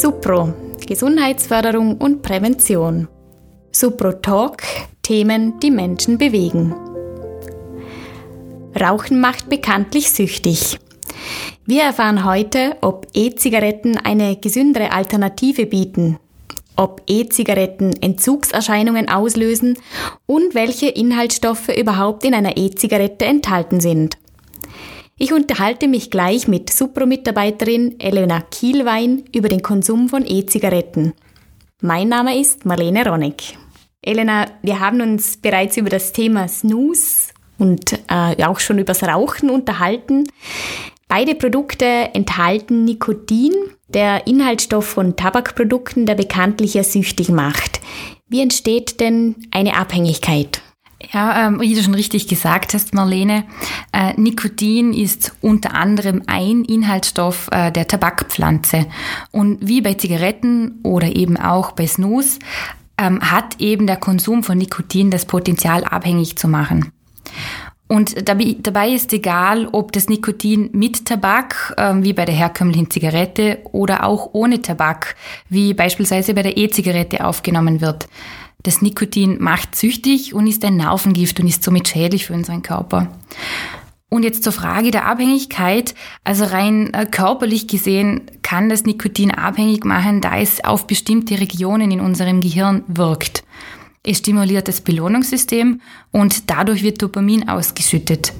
Supro, Gesundheitsförderung und Prävention. Supro Talk, Themen, die Menschen bewegen. Rauchen macht bekanntlich süchtig. Wir erfahren heute, ob E-Zigaretten eine gesündere Alternative bieten, ob E-Zigaretten Entzugserscheinungen auslösen und welche Inhaltsstoffe überhaupt in einer E-Zigarette enthalten sind. Ich unterhalte mich gleich mit Supro-Mitarbeiterin Elena Kielwein über den Konsum von E-Zigaretten. Mein Name ist Marlene Ronnig. Elena, wir haben uns bereits über das Thema Snooze und äh, auch schon über das Rauchen unterhalten. Beide Produkte enthalten Nikotin, der Inhaltsstoff von Tabakprodukten, der bekanntlich ja süchtig macht. Wie entsteht denn eine Abhängigkeit? Ja, ähm, wie du schon richtig gesagt hast, Marlene, äh, Nikotin ist unter anderem ein Inhaltsstoff äh, der Tabakpflanze. Und wie bei Zigaretten oder eben auch bei Snus ähm, hat eben der Konsum von Nikotin das Potenzial, abhängig zu machen. Und dabei ist egal, ob das Nikotin mit Tabak, ähm, wie bei der herkömmlichen Zigarette, oder auch ohne Tabak, wie beispielsweise bei der E-Zigarette aufgenommen wird. Das Nikotin macht süchtig und ist ein Nervengift und ist somit schädlich für unseren Körper. Und jetzt zur Frage der Abhängigkeit. Also rein äh, körperlich gesehen kann das Nikotin abhängig machen, da es auf bestimmte Regionen in unserem Gehirn wirkt. Es stimuliert das Belohnungssystem und dadurch wird Dopamin ausgeschüttet.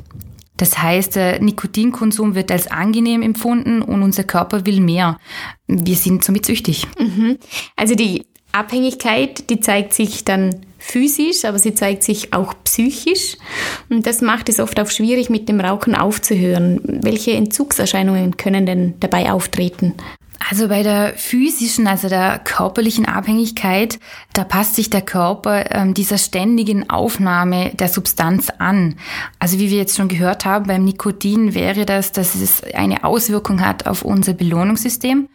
Das heißt, der Nikotinkonsum wird als angenehm empfunden und unser Körper will mehr. Wir sind somit süchtig. Mhm. Also die Abhängigkeit, die zeigt sich dann physisch, aber sie zeigt sich auch psychisch. Und das macht es oft auch schwierig, mit dem Rauchen aufzuhören. Welche Entzugserscheinungen können denn dabei auftreten? Also bei der physischen, also der körperlichen Abhängigkeit, da passt sich der Körper ähm, dieser ständigen Aufnahme der Substanz an. Also wie wir jetzt schon gehört haben, beim Nikotin wäre das, dass es eine Auswirkung hat auf unser Belohnungssystem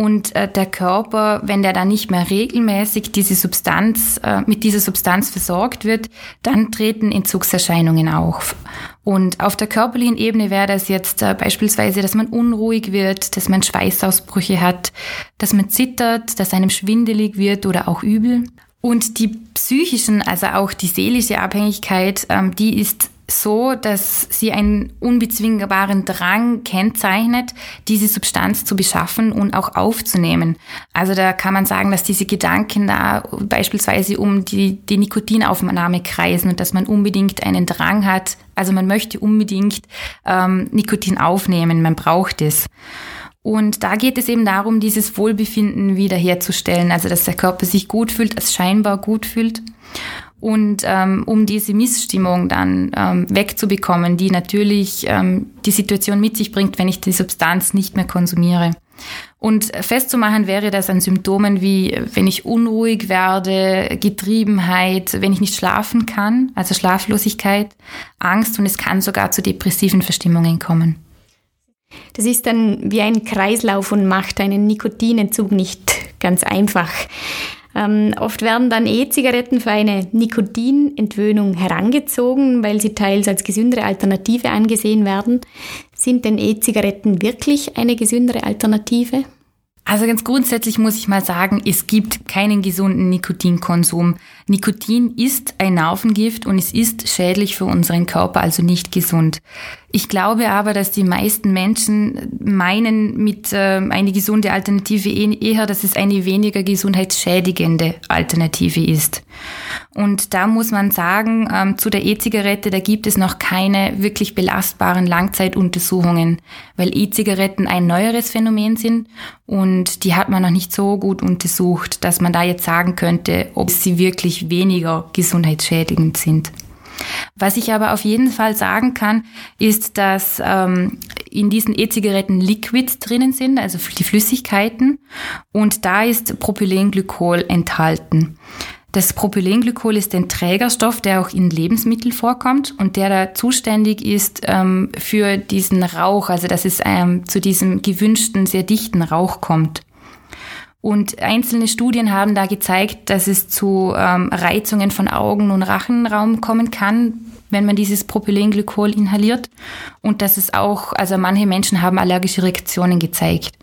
und äh, der Körper, wenn der dann nicht mehr regelmäßig diese Substanz, äh, mit dieser Substanz versorgt wird, dann treten Entzugserscheinungen auf. Und auf der körperlichen Ebene wäre das jetzt äh, beispielsweise, dass man unruhig wird, dass man Schweißausbrüche hat, dass man zittert, dass einem schwindelig wird oder auch übel. Und die psychischen, also auch die seelische Abhängigkeit, ähm, die ist so, dass sie einen unbezwingbaren Drang kennzeichnet, diese Substanz zu beschaffen und auch aufzunehmen. Also da kann man sagen, dass diese Gedanken da beispielsweise um die, die Nikotinaufnahme kreisen und dass man unbedingt einen Drang hat. Also man möchte unbedingt ähm, Nikotin aufnehmen, man braucht es. Und da geht es eben darum, dieses Wohlbefinden wiederherzustellen, also dass der Körper sich gut fühlt, es scheinbar gut fühlt und ähm, um diese Missstimmung dann ähm, wegzubekommen, die natürlich ähm, die Situation mit sich bringt, wenn ich die Substanz nicht mehr konsumiere. Und festzumachen wäre das an Symptomen wie, wenn ich unruhig werde, Getriebenheit, wenn ich nicht schlafen kann, also Schlaflosigkeit, Angst und es kann sogar zu depressiven Verstimmungen kommen. Das ist dann wie ein Kreislauf und macht einen Nikotinentzug nicht ganz einfach. Ähm, oft werden dann E-Zigaretten für eine Nikotinentwöhnung herangezogen, weil sie teils als gesündere Alternative angesehen werden. Sind denn E-Zigaretten wirklich eine gesündere Alternative? Also ganz grundsätzlich muss ich mal sagen, es gibt keinen gesunden Nikotinkonsum. Nikotin ist ein Nervengift und es ist schädlich für unseren Körper, also nicht gesund. Ich glaube aber, dass die meisten Menschen meinen mit äh, eine gesunde Alternative eh, eher, dass es eine weniger gesundheitsschädigende Alternative ist. Und da muss man sagen, ähm, zu der E-Zigarette, da gibt es noch keine wirklich belastbaren Langzeituntersuchungen, weil E-Zigaretten ein neueres Phänomen sind und die hat man noch nicht so gut untersucht, dass man da jetzt sagen könnte, ob sie wirklich weniger gesundheitsschädigend sind. Was ich aber auf jeden Fall sagen kann, ist, dass ähm, in diesen E-Zigaretten Liquids drinnen sind, also die Flüssigkeiten, und da ist Propylenglykol enthalten. Das Propylenglykol ist ein Trägerstoff, der auch in Lebensmitteln vorkommt und der da zuständig ist ähm, für diesen Rauch, also dass es ähm, zu diesem gewünschten, sehr dichten Rauch kommt. Und einzelne Studien haben da gezeigt, dass es zu ähm, Reizungen von Augen- und Rachenraum kommen kann, wenn man dieses Propylenglykol inhaliert. Und dass es auch, also manche Menschen haben allergische Reaktionen gezeigt.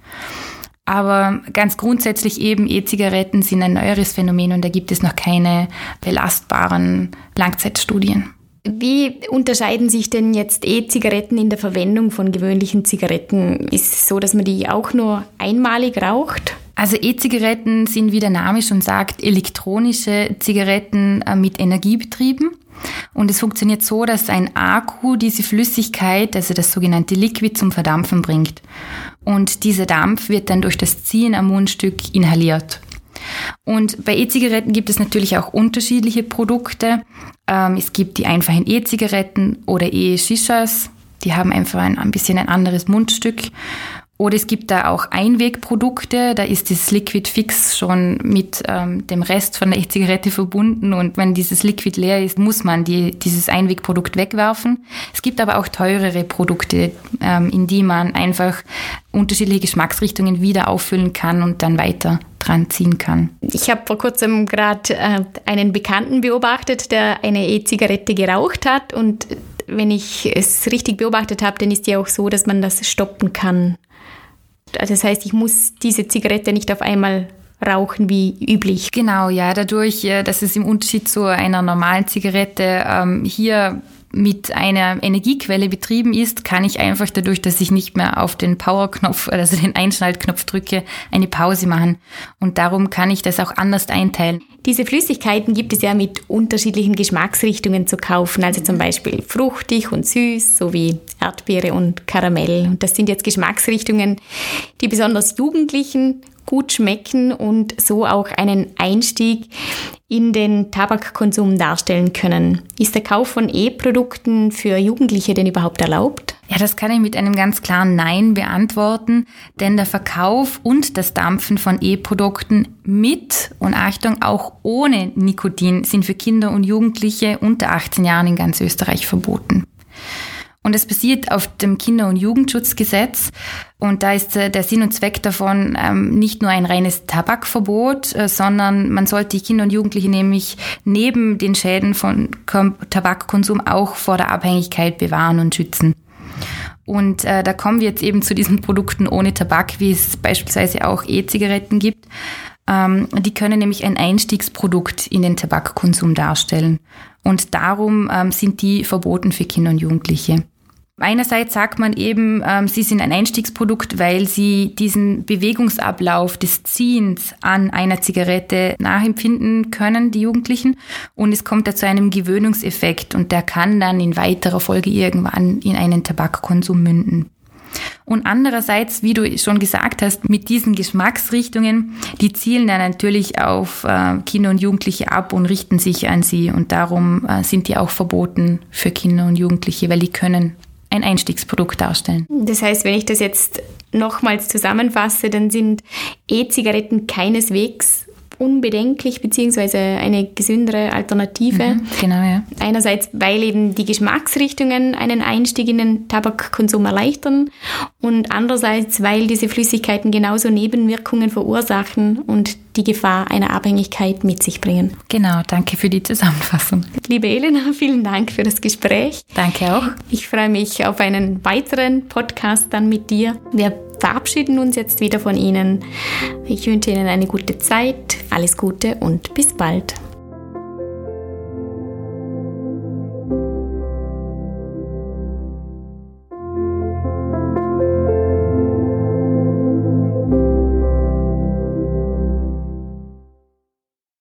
Aber ganz grundsätzlich eben E-Zigaretten sind ein neueres Phänomen und da gibt es noch keine belastbaren Langzeitstudien. Wie unterscheiden sich denn jetzt E-Zigaretten in der Verwendung von gewöhnlichen Zigaretten? Ist es so, dass man die auch nur einmalig raucht? Also E-Zigaretten sind, wie der Name schon sagt, elektronische Zigaretten äh, mit Energie betrieben. Und es funktioniert so, dass ein Akku diese Flüssigkeit, also das sogenannte Liquid, zum Verdampfen bringt. Und dieser Dampf wird dann durch das Ziehen am Mundstück inhaliert. Und bei E-Zigaretten gibt es natürlich auch unterschiedliche Produkte. Ähm, es gibt die einfachen E-Zigaretten oder E-Shishas. Die haben einfach ein, ein bisschen ein anderes Mundstück. Oder es gibt da auch Einwegprodukte, da ist das Liquid Fix schon mit ähm, dem Rest von der E-Zigarette verbunden und wenn dieses Liquid leer ist, muss man die, dieses Einwegprodukt wegwerfen. Es gibt aber auch teurere Produkte, ähm, in die man einfach unterschiedliche Geschmacksrichtungen wieder auffüllen kann und dann weiter dran ziehen kann. Ich habe vor kurzem gerade äh, einen Bekannten beobachtet, der eine E-Zigarette geraucht hat und wenn ich es richtig beobachtet habe, dann ist ja auch so, dass man das stoppen kann. Das heißt, ich muss diese Zigarette nicht auf einmal rauchen wie üblich. Genau, ja, dadurch, äh, dass es im Unterschied zu einer normalen Zigarette ähm, hier mit einer Energiequelle betrieben ist, kann ich einfach dadurch, dass ich nicht mehr auf den Power-Knopf, also den Einschaltknopf drücke, eine Pause machen. Und darum kann ich das auch anders einteilen. Diese Flüssigkeiten gibt es ja mit unterschiedlichen Geschmacksrichtungen zu kaufen, also zum Beispiel fruchtig und süß sowie Erdbeere und Karamell. Und das sind jetzt Geschmacksrichtungen, die besonders Jugendlichen gut schmecken und so auch einen Einstieg in den Tabakkonsum darstellen können. Ist der Kauf von E-Produkten für Jugendliche denn überhaupt erlaubt? Ja, das kann ich mit einem ganz klaren Nein beantworten, denn der Verkauf und das Dampfen von E-Produkten mit und Achtung auch ohne Nikotin sind für Kinder und Jugendliche unter 18 Jahren in ganz Österreich verboten. Und es basiert auf dem Kinder- und Jugendschutzgesetz. Und da ist äh, der Sinn und Zweck davon ähm, nicht nur ein reines Tabakverbot, äh, sondern man sollte die Kinder und Jugendliche nämlich neben den Schäden von Tabakkonsum auch vor der Abhängigkeit bewahren und schützen. Und äh, da kommen wir jetzt eben zu diesen Produkten ohne Tabak, wie es beispielsweise auch E-Zigaretten gibt. Ähm, die können nämlich ein Einstiegsprodukt in den Tabakkonsum darstellen. Und darum ähm, sind die verboten für Kinder und Jugendliche. Einerseits sagt man eben, ähm, sie sind ein Einstiegsprodukt, weil sie diesen Bewegungsablauf des Ziehens an einer Zigarette nachempfinden können, die Jugendlichen. Und es kommt da zu einem Gewöhnungseffekt und der kann dann in weiterer Folge irgendwann in einen Tabakkonsum münden. Und andererseits, wie du schon gesagt hast, mit diesen Geschmacksrichtungen, die zielen dann natürlich auf äh, Kinder und Jugendliche ab und richten sich an sie. Und darum äh, sind die auch verboten für Kinder und Jugendliche, weil die können ein Einstiegsprodukt darstellen. Das heißt, wenn ich das jetzt nochmals zusammenfasse, dann sind E-Zigaretten keineswegs unbedenklich beziehungsweise eine gesündere Alternative. Mhm, genau, ja. Einerseits, weil eben die Geschmacksrichtungen einen Einstieg in den Tabakkonsum erleichtern und andererseits, weil diese Flüssigkeiten genauso Nebenwirkungen verursachen und die Gefahr einer Abhängigkeit mit sich bringen. Genau, danke für die Zusammenfassung. Liebe Elena, vielen Dank für das Gespräch. Danke auch. Ich freue mich auf einen weiteren Podcast dann mit dir. Wir verabschieden uns jetzt wieder von Ihnen. Ich wünsche Ihnen eine gute Zeit, alles Gute und bis bald.